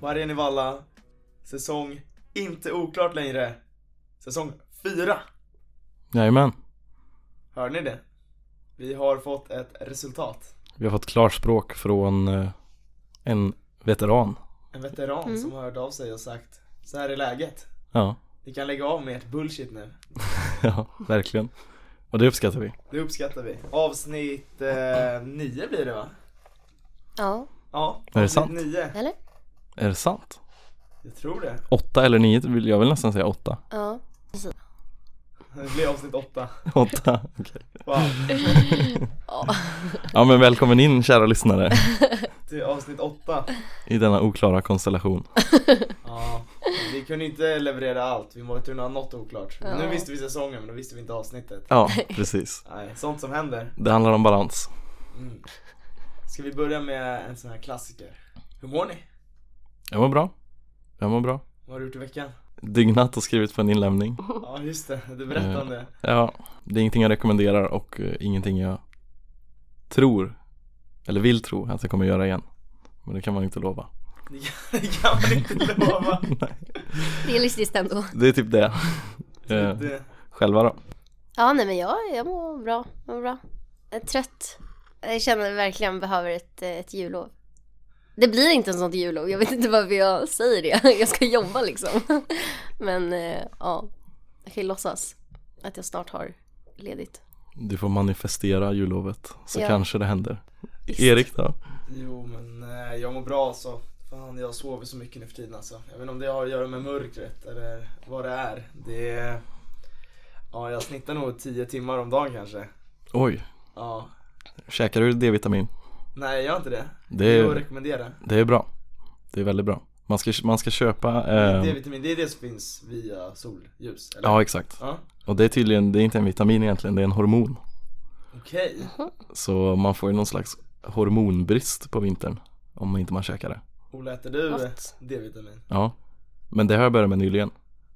Vargen i Valla, säsong inte oklart längre. Säsong 4. Jajamän, Hör ni det? Vi har fått ett resultat. vi har fått klarspråk från eh, en veteran. En veteran Mm. som hörde av sig och sagt Så här är läget. Ja, Ni kan lägga av med ert bullshit nu. ja, verkligen. Och det uppskattar vi. Det uppskattar vi. Avsnitt eh, 9 blir det va? Ja, Ja, Är det sant? 9. eller? Är det sant? Jag tror det. Åtta eller nio vill jag vill nästan säga åtta. Ja. Det blir avsnitt 8. Åtta, okej. Wow. ja. Ja men välkommen in kära lyssnare Till avsnitt 8. i denna oklara konstellation. Ja, vi kunde inte leverera allt. Vi var tvungna ha något oklart. Ja. Nu visste vi säsongen men då visste vi inte avsnittet. Ja, precis. Nej, sånt som händer. Det handlar om balans. Mm. Ska vi börja med en sån här klassiker? Hur mår ni? Jag mår bra. Jag mår bra. Vad har du gjort i veckan? Dygnat och skrivit på en inlämning. Ja just det, du berättade om det. Ja, det är ingenting jag rekommenderar och eh, ingenting jag tror eller vill tro att jag kommer göra igen. Men det kan man inte lova. Det kan- man inte lova. Realistiskt ändå. Det är typ det. Eh, Det, Själva då? Ja, nej men jag, jag mår bra. Jag mår bra. Jag är trött. Jag känner att jag verkligen behöver ett, ett jullov. Det blir inte en sånt jullov. Jag vet inte varför jag säger det. Jag ska jobba liksom. Men eh, ja, jag kan ju låtsas att jag snart har ledigt. Du får manifestera jullovet så Ja. kanske det händer. Visst. Erik då? jo men eh, jag mår bra så. Fan jag sover så mycket nu för tiden alltså. Jag vet inte om det har att göra med mörkret eller vad det är. Det är... Ja jag snittar nog 10 timmar om dagen kanske. Oj, Ja. käkar du D-vitamin? Nej jag gör inte det. Det är är, rekommendera. det är bra. Det är väldigt bra. Man ska, man ska köpa, eh, D-vitamin, det är det som finns via solljus eller? ja exakt. Ja. Och det är tydligen, det är inte en vitamin egentligen, det är en hormon. Okej. Så man får ju någon slags hormonbrist på vintern om inte man käkar det. Ola äter du. D-vitamin? Ja, men det har jag börjat med nyligen.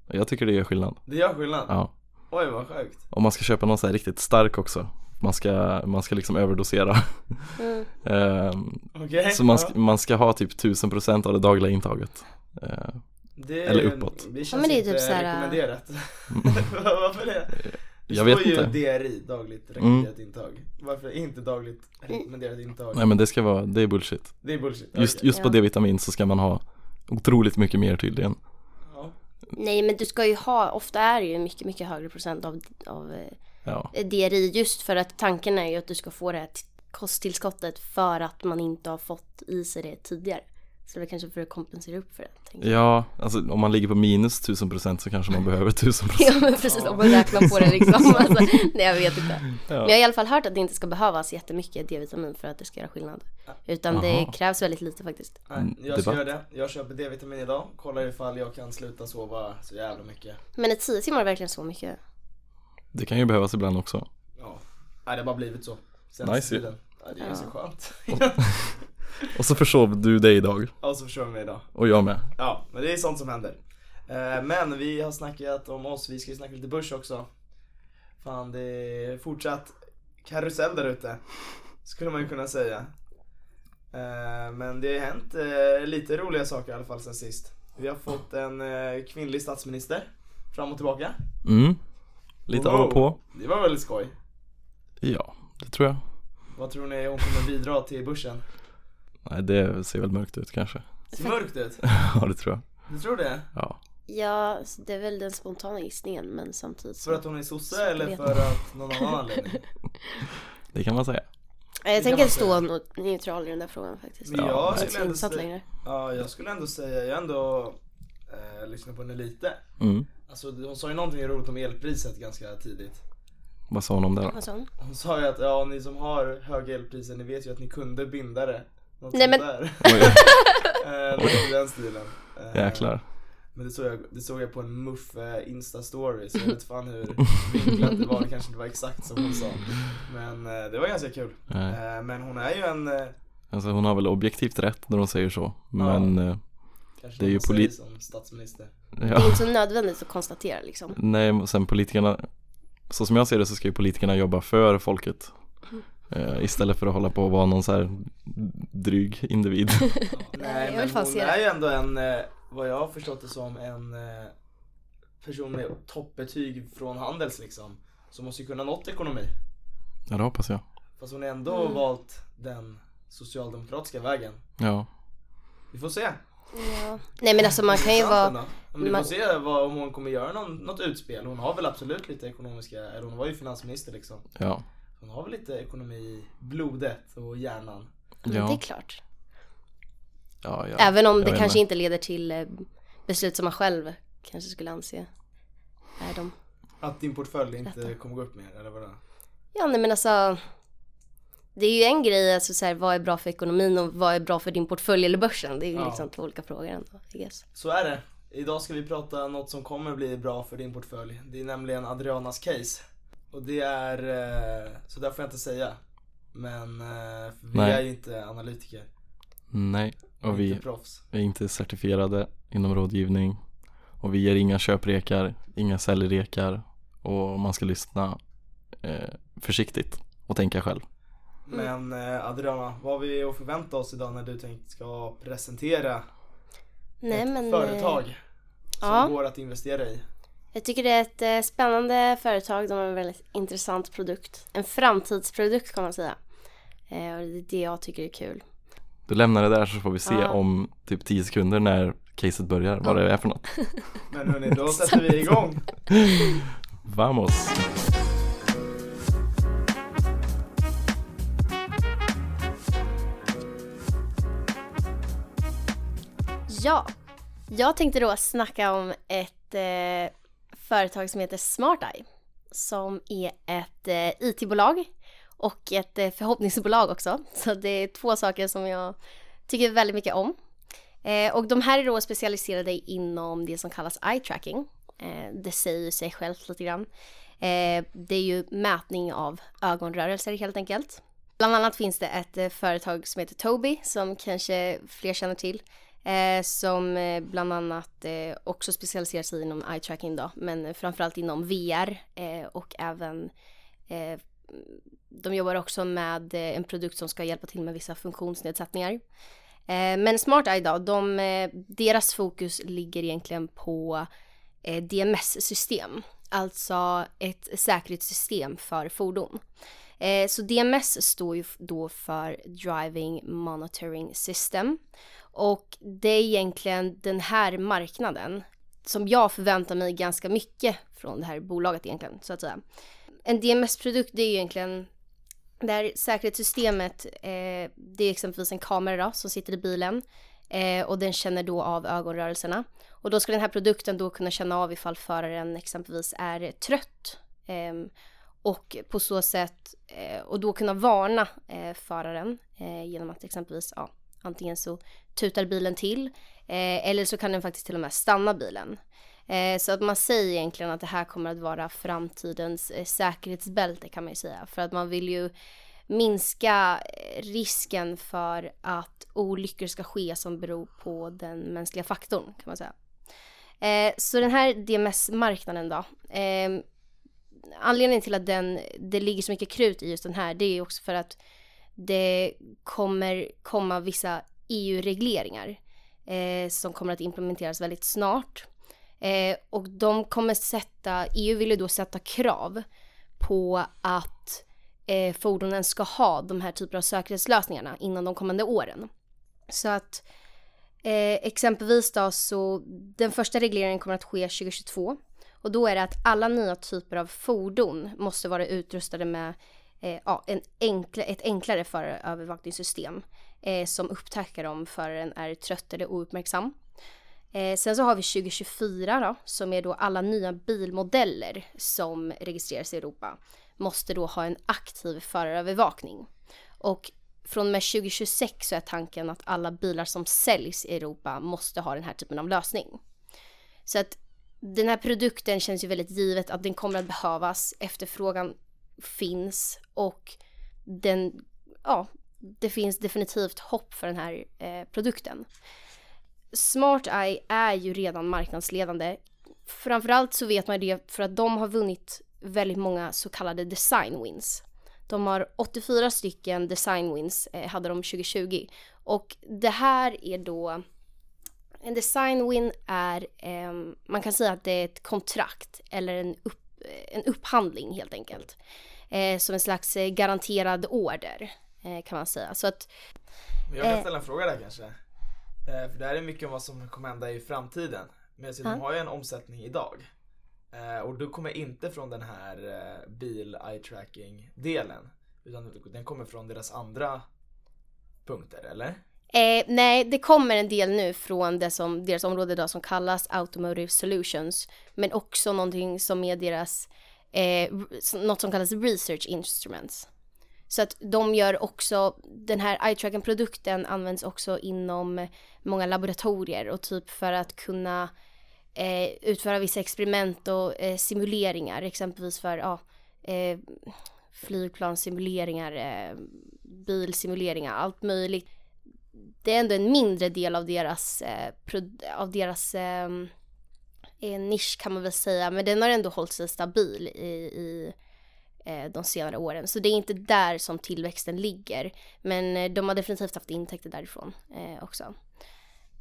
Jag tycker det gör skillnad. Det gör skillnad? Ja, Oj vad sjukt. och man ska köpa någon så här riktigt stark också. Man ska, man ska liksom överdosera. Mm. Ehm, Okej. så man ja. ska, man ska ha typ 1000% av det dagliga intaget. Ehm, Det, eller uppåt. Det känns Ja, men det är inte typ så här- rekommenderat. Varför det? Det jag vet står ju inte. DRI, dagligt rekommenderat intag. Varför inte dagligt rekommenderat intag? Nej men det ska vara, det är bullshit. Det är bullshit. Just, just på Ja. D-vitamin så ska man ha otroligt mycket mer tydligen. Ja. Nej men du ska ju ha, ofta är det ju mycket, mycket högre procent av, av eh, Ja, DRI just för att tanken är ju att du ska få det här kosttillskottet för att man inte har fått i sig det tidigare. Så det är kanske för att kompensera upp för det. ja alltså om man ligger på minus 1000% så kanske man behöver 1000% Ja men precis, om man räknar på det liksom. Alltså, nej jag vet inte. Ja. Men jag har i alla fall hört att det inte ska behövas jättemycket D-vitamin för att det ska göra skillnad. Utan det Jaha. krävs väldigt lite faktiskt. Nej, Mm, jag ska debatt. göra det. Jag köper D-vitamin idag. Kollar ifall jag kan sluta sova så jävla mycket. Men är 10 timmar verkligen så mycket? Det kan ju behövas ibland också. Ja. Nej, det har bara blivit så. Senaste Nice tiden. Ja, det är ju Ja. så skönt. Och så försov du dig idag ja, så försov jag mig idag. och jag med. Ja, men det är sånt som händer. Eh, Men vi har snackat om oss, vi ska ju snacka lite börs också. Fan, det är fortsatt karusell där ute. Skulle man ju kunna säga. Eh, Men det har hänt eh, lite roliga saker i alla fall sen sist. Vi har fått en kvinnlig statsminister. Fram och tillbaka. Mm. Lite av och på. Det var väldigt skoj. Ja, det tror jag. Vad tror ni hon kommer bidra till börsen? Nej, det ser väl mörkt ut kanske. Ser mörkt ut. Ja, det tror jag. Du tror det? Ja. Ja, det är väl den spontana gissningen men samtidigt så... För att hon är sosse eller för att någon annan anledning? Det kan man säga. Ja, Jag tänker stå neutral i den där frågan faktiskt. Men Ja, jag Jag skulle ändå säga, längre. ja, jag skulle ändå säga, jag ändå eh, lyssnar på henne lite. Mm. Alltså hon sa ju någonting roligt om elpriset ganska tidigt. Vad sa hon om det då? Hon sa ju att ja, ni som har höga elpriser, ni vet ju att ni kunde binda det. Något Nej, sånt men- där. Oj, eh, något i den stilen. Eh, jäklar. Men det såg, jag, det såg jag på en muff eh, insta-story så jag vet fan hur vinklat det var, det kanske inte var exakt som hon sa. Men eh, det var ganska kul. Nej. Eh, men hon är ju en, Alltså hon har väl objektivt rätt när hon säger så. Men kanske Det är ju polit- som statsminister. Det är ja. inte så nödvändigt att konstatera liksom. Nej, och sen politikerna så som jag ser det så ska ju politikerna jobba för folket eh, istället för att hålla på och vara någon så här dryg individ. Nej men hon är ju ändå en, eh, vad jag har förstått det som, en eh, person med toppbetyg från Handels liksom. Så måste ju kunna något ekonomi. Ja det hoppas jag. Fast hon har ändå Mm. valt den socialdemokratiska vägen. Ja. Vi får se. Ja. Nej men alltså man kan ju vara. Ja, Men vi man- får se vad, om hon kommer göra någon, något utspel. Hon har väl absolut lite ekonomiska, eller hon var ju finansminister liksom. Ja. Hon har väl lite ekonomi i blodet och hjärnan. det är Ja. klart. ja, ja. Även om Jag det kanske inte. inte leder till eh, beslut som man själv kanske skulle anse är de. Att din portfölj inte kommer gå upp mer, eller vadå? Ja nej men alltså det är ju en grej, alltså så här, vad är bra för ekonomin och vad är bra för din portfölj eller börsen? Det är ju Ja. liksom två olika frågor ändå, I guess. Så är det. Idag ska vi prata något som kommer bli bra för din portfölj. Det är nämligen Adrianas case. Och det är, eh, så där får jag inte säga. Men eh, vi Nej. är ju inte analytiker. Nej, och vi Inte proffs. är inte certifierade inom rådgivning och vi ger inga köprekar, inga säljrekar och man ska lyssna eh, försiktigt och tänka själv. Men eh, Adriana, vad har vi att förvänta oss idag när du tänkt ska presentera Nej ett men eh, företag som ja. går att investera i? Jag tycker det är ett eh, spännande företag, de har en väldigt intressant produkt. En framtidsprodukt kan man säga. Eh, och det är det jag tycker är kul. Du lämnar det där så får vi se Ja. om typ 10 sekunder när caset börjar vad det är för något. Men hörni, då sätter vi igång. Vamos! Ja, jag tänkte då snacka om ett eh, företag som heter SmartEye. Som är ett eh, IT-bolag och ett eh, förhoppningsbolag också. Så det är två saker som jag tycker väldigt mycket om. Eh, och de här är då specialiserade inom det som kallas eye tracking. Eh, det säger ju sig självt lite grann. Eh, det är ju mätning av ögonrörelser helt enkelt. Bland annat finns det ett eh, företag som heter Tobii som kanske fler känner till. Eh, som eh, bland annat eh, också specialiserar sig inom eye tracking då, men framförallt inom VR eh, och även eh, de jobbar också med eh, en produkt som ska hjälpa till med vissa funktionsnedsättningar. men men SmartEye då, de, deras fokus ligger egentligen på DMS-system, alltså ett säkerhetssystem för fordon. Så DMS står ju då för Driving Monitoring System. Och det är egentligen den här marknaden som jag förväntar mig ganska mycket från det här bolaget egentligen, så att säga. En DMS-produkt det är egentligen det här säkerhetssystemet, eh, det är exempelvis en kamera då, som sitter i bilen eh, och den känner då av ögonrörelserna. Och då ska den här produkten då kunna känna av ifall föraren exempelvis är trött. eh, och på så sätt, eh, och då kunna varna eh, föraren eh, genom att exempelvis, ja, antingen så tutar bilen till eh, eller så kan den faktiskt till och med stanna bilen. Eh, så att man säger egentligen att det här kommer att vara framtidens eh, säkerhetsbälte kan man ju säga. För att man vill ju minska eh, risken för att olyckor ska ske som beror på den mänskliga faktorn kan man säga. Eh, så den här DMS-marknaden då. Eh, anledningen till att den, det ligger så mycket krut i just den här det är också för att det kommer komma vissa EU-regleringar eh, som kommer att implementeras väldigt snart. Eh, och de kommer sätta, EU vill ju då sätta krav på att eh, fordonen ska ha de här typerna av säkerhetslösningarna inom de kommande åren. Så att eh, exempelvis då så den första regleringen kommer att ske 2022 och då är det att alla nya typer av fordon måste vara utrustade med eh, ja, en enkla, ett enklare förarövervakningssystem eh, som upptäcker om föraren är trött eller ouppmärksam. Eh, sen så har vi 2024 då, som är då alla nya bilmodeller som registreras i Europa måste då ha en aktiv förarövervakning. Och från och med 2026 så är tanken att alla bilar som säljs i Europa måste ha den här typen av lösning. Så att den här produkten känns ju väldigt givet att den kommer att behövas, efterfrågan finns och den, ja, det finns definitivt hopp för den här eh, produkten. SmartEye är ju redan marknadsledande. Framförallt så vet man det för att de har vunnit väldigt många så kallade design wins. De har 84 stycken design wins, eh, hade de 2020. Och det här är då en design win är, eh, man kan säga att det är ett kontrakt eller en, upp, en upphandling helt enkelt. Eh, som en slags eh, garanterad order eh, kan man säga. Så att, Men jag kan Eh. ställa en fråga där kanske. Eh, för det här är mycket om vad som kommer hända i framtiden. Men de har ju en omsättning idag. Eh, och du kommer inte från den här eh, bil eye tracking delen. Utan den kommer från deras andra punkter, eller? Eh, nej, det kommer en del nu från det som, deras område idag som kallas Automotive Solutions. Men också någonting som är deras, eh, något som kallas Research Instruments. Så att de gör också, den här eye produkten används också inom många laboratorier och typ för att kunna eh, utföra vissa experiment och eh, simuleringar, exempelvis för ja, eh, flygplanssimuleringar, eh, bilsimuleringar, allt möjligt det är ändå en mindre del av deras, eh, av deras eh, eh, nisch kan man väl säga, men den har ändå hållit sig stabil i, i eh, de senare åren. Så det är inte där som tillväxten ligger, men eh, de har definitivt haft intäkter därifrån eh, också.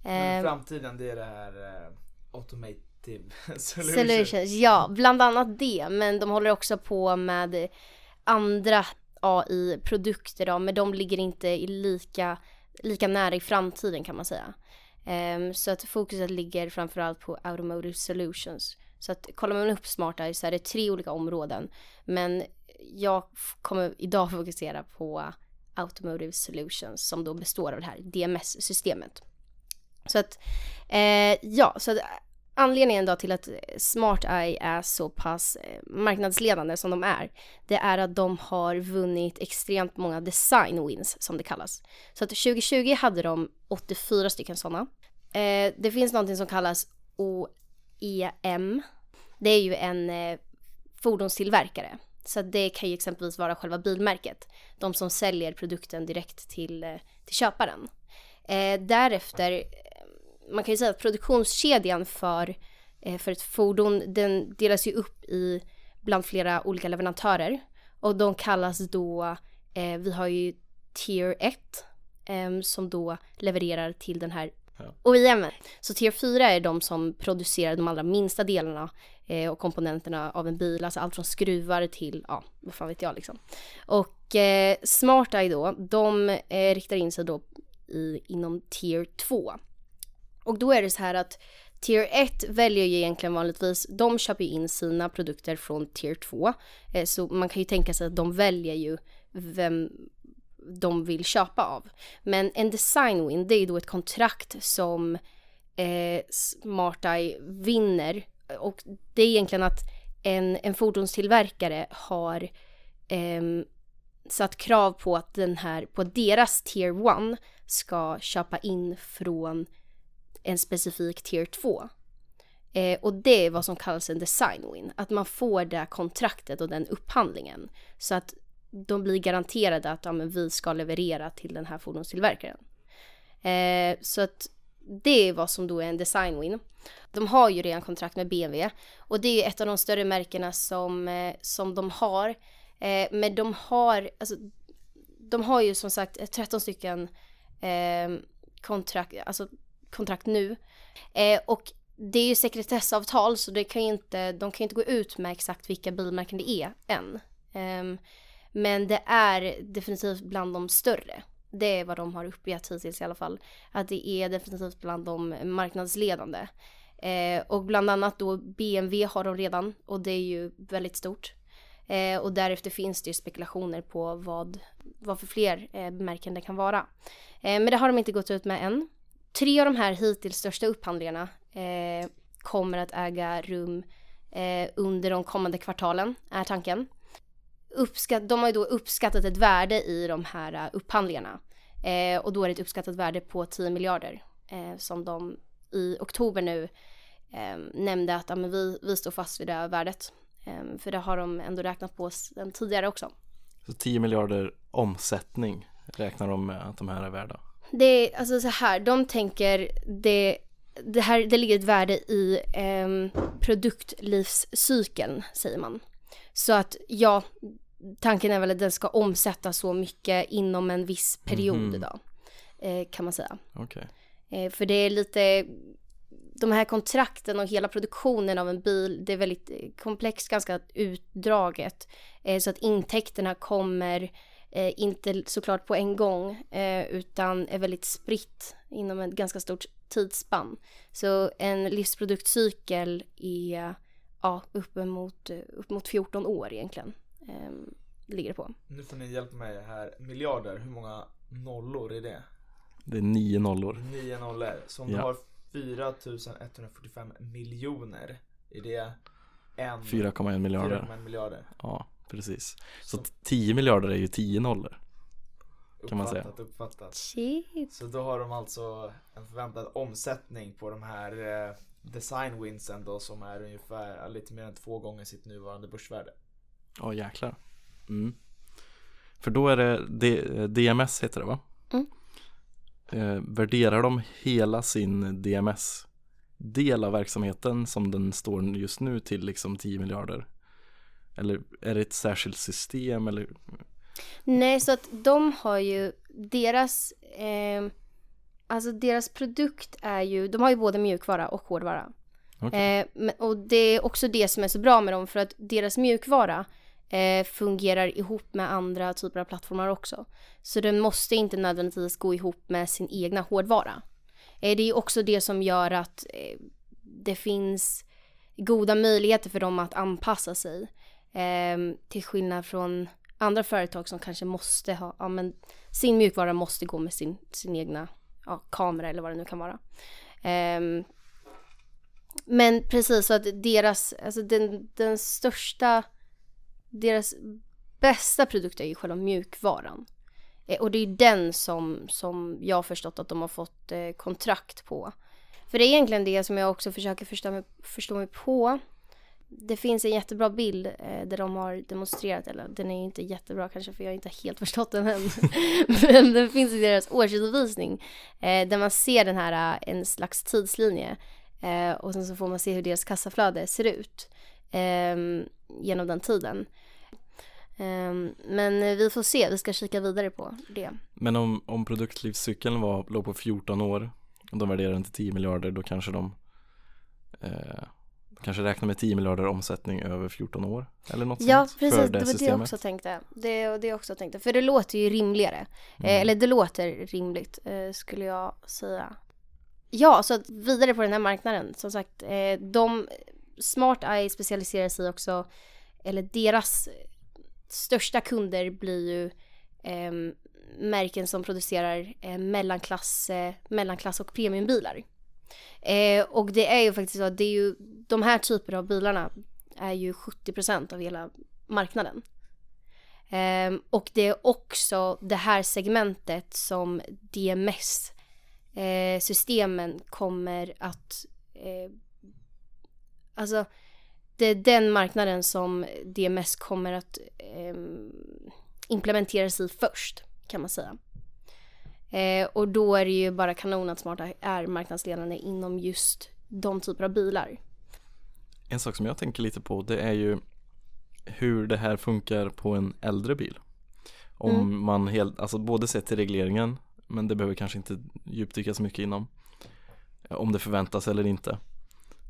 Men Eh, framtiden det är det här eh, automative solution. Solutions, ja, bland annat det, men de håller också på med andra AI-produkter då, men de ligger inte i lika, lika nära i framtiden kan man säga. Um, så att fokuset ligger framförallt på Automotive Solutions. Så att kollar man upp Smart Eye så är det tre olika områden, men jag kommer idag fokusera på Automotive Solutions som då består av det här DMS-systemet. Så att, eh, ja, så att anledningen då till att eh, Smart Eye är så pass eh, marknadsledande som de är, det är att de har vunnit extremt många design wins som det kallas. Så att 2020 hade de 84 stycken sådana. Eh, det finns någonting som kallas OEM. Det är ju en eh, fordonstillverkare. Så det kan ju exempelvis vara själva bilmärket. De som säljer produkten direkt till, eh, till köparen. Eh, därefter, man kan ju säga att produktionskedjan för, eh, för ett fordon, den delas ju upp i bland flera olika leverantörer. Och de kallas då, eh, vi har ju Tier 1 eh, som då levererar till den här. OEM. Så Tier 4 är de som producerar de allra minsta delarna eh, och komponenterna av en bil, alltså allt från skruvar till, ja, vad fan vet jag liksom. Och eh, Smart Eye då, de eh, riktar in sig då i, inom Tier 2. Och då är det så här att Tier 1 väljer ju egentligen vanligtvis, de köper ju in sina produkter från Tier 2. Eh, så man kan ju tänka sig att de väljer ju vem de vill köpa av. Men en design win, det är ju då ett kontrakt som eh, Smart Eye vinner. Och det är egentligen att en, en fordonstillverkare har eh, satt krav på att den här, på deras tier 1 ska köpa in från en specifik tier 2. Eh, och det är vad som kallas en design win. Att man får det kontraktet och den upphandlingen. Så att de blir garanterade att ja, men vi ska leverera till den här fordonstillverkaren. Eh, så att det är vad som då är en design win. De har ju redan kontrakt med BMW och det är ett av de större märkena som, eh, som de har. Eh, men de har, alltså, de har ju som sagt 13 stycken eh, kontrakt, alltså kontrakt nu. Eh, och det är ju sekretessavtal så det kan ju inte, de kan ju inte gå ut med exakt vilka bilmärken det är än. Eh, men det är definitivt bland de större. Det är vad de har uppgett hittills i alla fall. Att det är definitivt bland de marknadsledande. Eh, och bland annat då BMW har de redan och det är ju väldigt stort. Eh, och därefter finns det ju spekulationer på vad, vad för fler eh, märken det kan vara. Eh, men det har de inte gått ut med än. Tre av de här hittills största upphandlingarna eh, kommer att äga rum eh, under de kommande kvartalen, är tanken. Uppskatt, de har ju då uppskattat ett värde i de här eh, upphandlingarna. Eh, och då är det ett uppskattat värde på 10 miljarder eh, som de i oktober nu eh, nämnde att ja, men vi, vi står fast vid det här värdet. Eh, för det har de ändå räknat på sen tidigare också. Så 10 miljarder omsättning räknar de med att de här är värda. Det är alltså så här, de tänker det, det här, det ligger ett värde i eh, produktlivscykeln säger man. Så att ja, tanken är väl att den ska omsätta så mycket inom en viss period Mhm. då. Eh, kan man säga. Okej. Eh, för det är lite, de här kontrakten och hela produktionen av en bil, det är väldigt eh, komplext, ganska utdraget. Eh, så att intäkterna kommer eh, inte såklart på en gång, eh, utan är väldigt spritt inom ett ganska stort tidsspann. Så en livsproduktcykel är ja, uppemot, eh, uppemot 14 år egentligen. Eh, ligger på. Nu får ni hjälpa mig här. Miljarder, hur många nollor är det? Det är nio nollor. Nio nollor. Så om du Ja. har 4145 miljoner, är det en 4,1 miljarder. 4,1 miljarder? Ja, precis. Så Så 10 miljarder är ju 10 nollor. kan man säga. uppfattat. Shit. Så då har de alltså en förväntad omsättning på de här eh, design winsen då som är ungefär lite mer än två gånger sitt nuvarande börsvärde. Ja, jäklar. Mm. För då är det D- DMS heter det va? Mm. Eh, värderar de hela sin DMS del av verksamheten som den står just nu till liksom 10 miljarder? Eller är det ett särskilt system eller? Nej, så att de har ju deras, eh, alltså deras produkt är ju, de har ju både mjukvara och hårdvara. Okej. Eh, och det är också det som är så bra med dem för att deras mjukvara eh, fungerar ihop med andra typer av plattformar också. Så den måste inte nödvändigtvis gå ihop med sin egna hårdvara. Eh, det är också det som gör att eh, det finns goda möjligheter för dem att anpassa sig. Eh, till skillnad från andra företag som kanske måste ha, ja men sin mjukvara måste gå med sin, sin egna ja, kamera eller vad det nu kan vara. Eh, men precis så att deras, alltså den, den största, deras bästa produkt är ju själva mjukvaran. Eh, och det är den som, som jag har förstått att de har fått eh, kontrakt på. För det är egentligen det som jag också försöker förstå mig, förstå mig på. Det finns en jättebra bild eh, där de har demonstrerat, eller den är ju inte jättebra kanske för jag har inte helt förstått den än. Men den finns i deras årsredovisning eh, där man ser den här, eh, en slags tidslinje. Eh, och sen så får man se hur deras kassaflöde ser ut eh, genom den tiden. Ehm, men vi får se, vi ska kika vidare på det. Men om, om produktlivscykeln var, låg på 14 år och de värderar den till 10 miljarder då kanske de eh, kanske räknar med 10 miljarder omsättning över 14 år eller något Ja, sånt precis, det, det, var det jag också tänkte. Det det jag också tänkte, för det låter ju rimligare. Eh, Mm. eller det låter rimligt, eh, skulle jag säga. Ja, så vidare på den här marknaden, som sagt, eh, de, Smart Eye specialiserar sig också, eller deras största kunder blir ju eh, märken som producerar eh, mellanklass, eh, mellanklass och premiumbilar. Eh, och det är ju faktiskt så att det är ju, de här typerna av bilarna är ju 70% av hela marknaden. Eh, och det är också det här segmentet som DMS-systemen eh, kommer att... Eh, alltså, det är den marknaden som DMS kommer att eh, implementeras i först, kan man säga. Eh, och då är det ju bara kanon att Smarta är marknadsledande inom just de typer av bilar. En sak som jag tänker lite på det är ju hur det här funkar på en äldre bil. Om Mm. man helt, alltså både sett till regleringen men det behöver kanske inte djupdyka så mycket inom om det förväntas eller inte.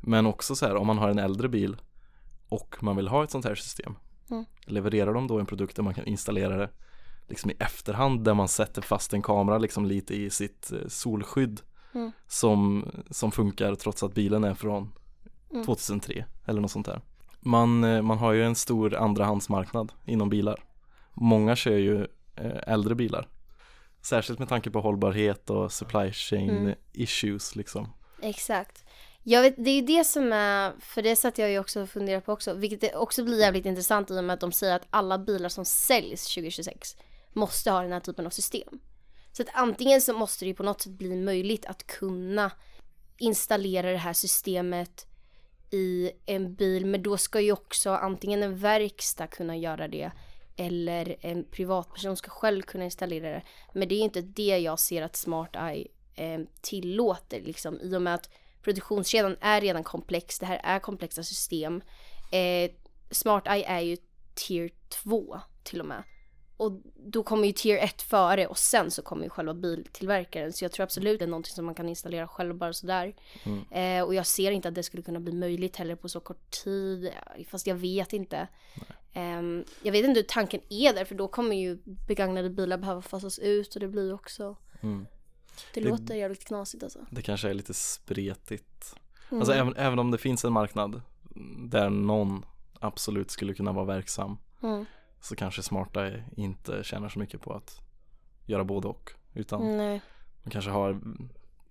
Men också så här om man har en äldre bil och man vill ha ett sånt här system. Mm. Levererar de då en produkt där man kan installera det liksom i efterhand där man sätter fast en kamera liksom lite i sitt eh, solskydd Mm. som, som funkar trots att bilen är från Mm. 2003 eller något sånt där. Man, eh, man har ju en stor andrahandsmarknad inom bilar. Många kör ju eh, äldre bilar. Särskilt med tanke på hållbarhet och supply chain Mm. issues liksom. Exakt. Jag vet, det är ju det som är, för det satt jag ju också och funderade på också, vilket också blir jävligt intressant i och med att de säger att alla bilar som säljs 2026 måste ha den här typen av system. Så att antingen så måste det ju på något sätt bli möjligt att kunna installera det här systemet i en bil, men då ska ju också antingen en verkstad kunna göra det eller en privatperson ska själv kunna installera det. Men det är inte det jag ser att Smart Eye eh, tillåter liksom i och med att produktionskedjan är redan komplex. Det här är komplexa system. Eh, Smart Eye är ju tier 2 till och med. Och då kommer ju tier 1 före och sen så kommer ju själva biltillverkaren. Så jag tror absolut det är någonting som man kan installera själv bara sådär. Mm. Eh, och jag ser inte att det skulle kunna bli möjligt heller på så kort tid. Fast jag vet inte. Ehm, jag vet inte hur tanken är där för då kommer ju begagnade bilar behöva fasas ut och det blir ju också Mm. Det, Det- låter jävligt knasigt alltså. Det kanske är lite spretigt. Mm. Alltså även, även om det finns en marknad där någon absolut skulle kunna vara verksam Mm. Så kanske smarta inte tjänar så mycket på att göra både och. Utan Nej. man kanske har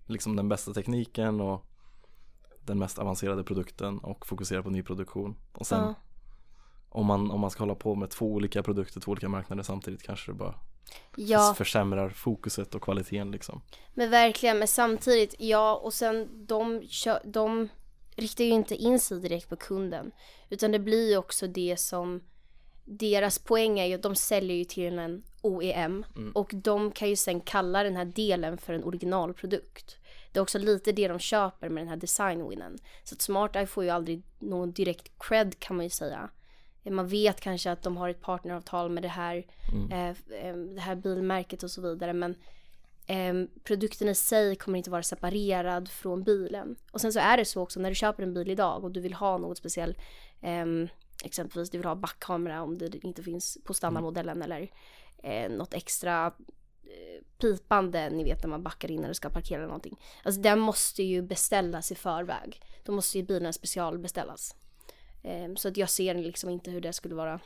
liksom den bästa tekniken och den mest avancerade produkten och fokuserar på nyproduktion. Och sen Ja. om, man, om man ska hålla på med två olika produkter, två olika marknader samtidigt kanske det bara Ja, försämrar fokuset och kvaliteten liksom. men verkligen. Men samtidigt, ja och sen de, de riktar ju inte in sig direkt på kunden. Utan det blir ju också det som deras poäng är ju att de säljer ju till en OEM och de kan ju sen kalla den här delen för en originalprodukt. Det är också lite det de köper med den här designwinnen. Så att Smart Eye får ju aldrig någon direkt cred kan man ju säga. Man vet kanske att de har ett partneravtal med det här, eh, eh, det här bilmärket och så vidare men eh, produkten i sig kommer inte vara separerad från bilen. Och sen så är det så också när du köper en bil idag och du vill ha något speciellt ehm, exempelvis du vill ha backkamera om det inte finns på standardmodellen eller eh, något extra eh, pipande, ni vet när man backar in när du ska parkera eller någonting. Alltså den måste ju beställas i förväg. Då måste ju bilen specialbeställas. Eh, så att jag ser liksom inte hur det skulle vara,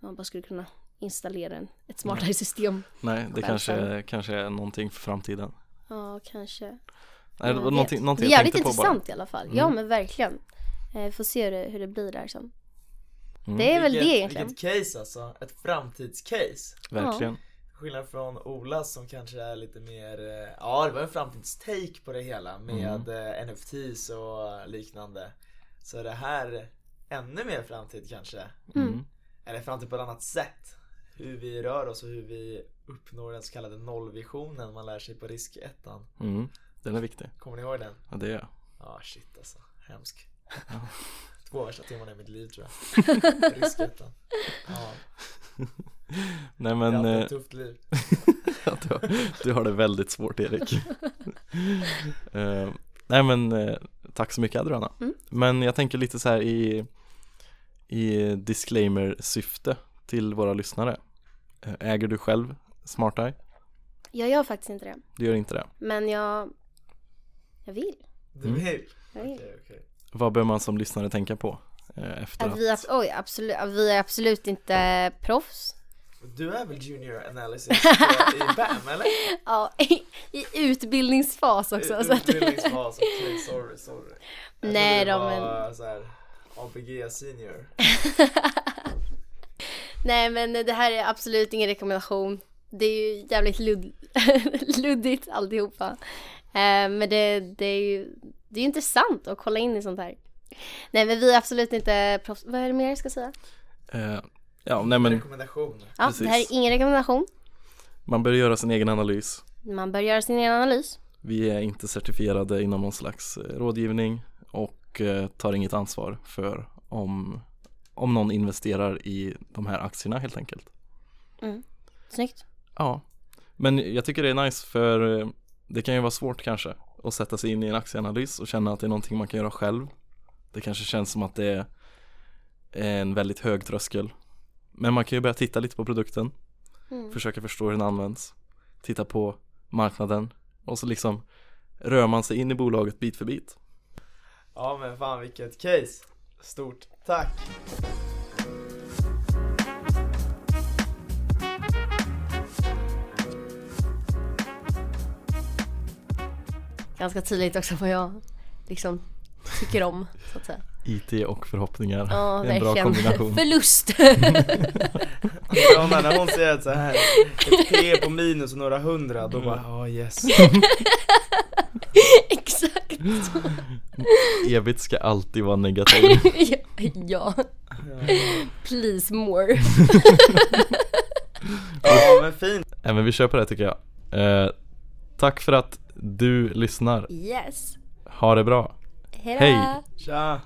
man bara skulle kunna installera en, ett smartare system. Nej, det kanske, kanske är någonting för framtiden. Ja, kanske. Nej, det var någonting, någonting det är jävligt på bara. intressant i alla fall. Ja men verkligen. Eh, får se hur det, hur det blir där sen. Mm. Det är väl vilket, det egentligen. Vilket case alltså, ett framtidscase. Verkligen. Skillnad från Olas som kanske är lite mer, eh, ja det var en framtidstake på det hela med eh, NFTs och liknande. Så det här ännu mer framtid kanske. Mm. Eller framtid på ett annat sätt. Hur vi rör oss och hur vi uppnår den så kallade nollvisionen man lär sig på riskettan. Mm. Den är viktig. Kommer ni ihåg den? Ja, det är jag. Ja shit alltså, hemsk. Två värsta timmarna i mitt liv tror jag. Riskettan. Ja, Nej jag men har haft eh, ett tufft liv. Ja, du, har, du har det väldigt svårt Erik Eh, Nej men eh, tack så mycket Adriana Mm. Men jag tänker lite så här i I disclaimer syfte till våra lyssnare Äger du själv Smart Eye? Jag gör faktiskt inte det. Du gör inte det? Men jag, jag vill. Du Mm. vill? Jag vill. Okej, okej. Vad bör man som lyssnare tänka på? eh, Efter Att att, vi, abs- oj, absolut, att vi är absolut inte proffs. Du är väl junior analysis på- i BAM eller? Ja, i, i utbildningsfas också. Så att, Utbildningsfas, okej sorry sorry. Jag Nej då, men- så här, ABG senior. nej men det här är absolut ingen rekommendation. Det är ju jävligt ludd, luddigt alltihopa. Eh, men det, det är ju det är intressant att kolla in i sånt här. Nej men vi är absolut inte proffs. Vad är det mer jag ska säga? eh, Ja nej men Rekommendation. Ja, Precis. det här är ingen rekommendation. man bör göra sin egen analys Man bör göra sin egen analys. Vi är inte certifierade inom någon slags eh, rådgivning och eh, tar inget ansvar för om, om någon investerar i de här aktierna helt enkelt. Snyggt. Ja, men jag tycker det är nice för det kan ju vara svårt kanske att sätta sig in i en aktieanalys och känna att det är någonting man kan göra själv. Det kanske känns som att det är en väldigt hög tröskel. Men man kan ju börja titta lite på produkten, Mm. försöka förstå hur den används, titta på marknaden och så liksom rör man sig in i bolaget bit för bit. Ja men fan vilket case. Stort tack. Ganska tydligt också vad jag liksom tycker om, så att säga. IT och förhoppningar. Ja, Det är en bra kombination. Förlust. Jonna när hon säger att så här ett P på minus och några hundra, då bara ja yes. Exakt. Ebit ska alltid vara negativ. ja. Please more. Ja men fint. Nej men vi kör på det tycker jag. Eh, tack för att du lyssnar. Yes. Ha det bra. Hejdå. Hej. Tja.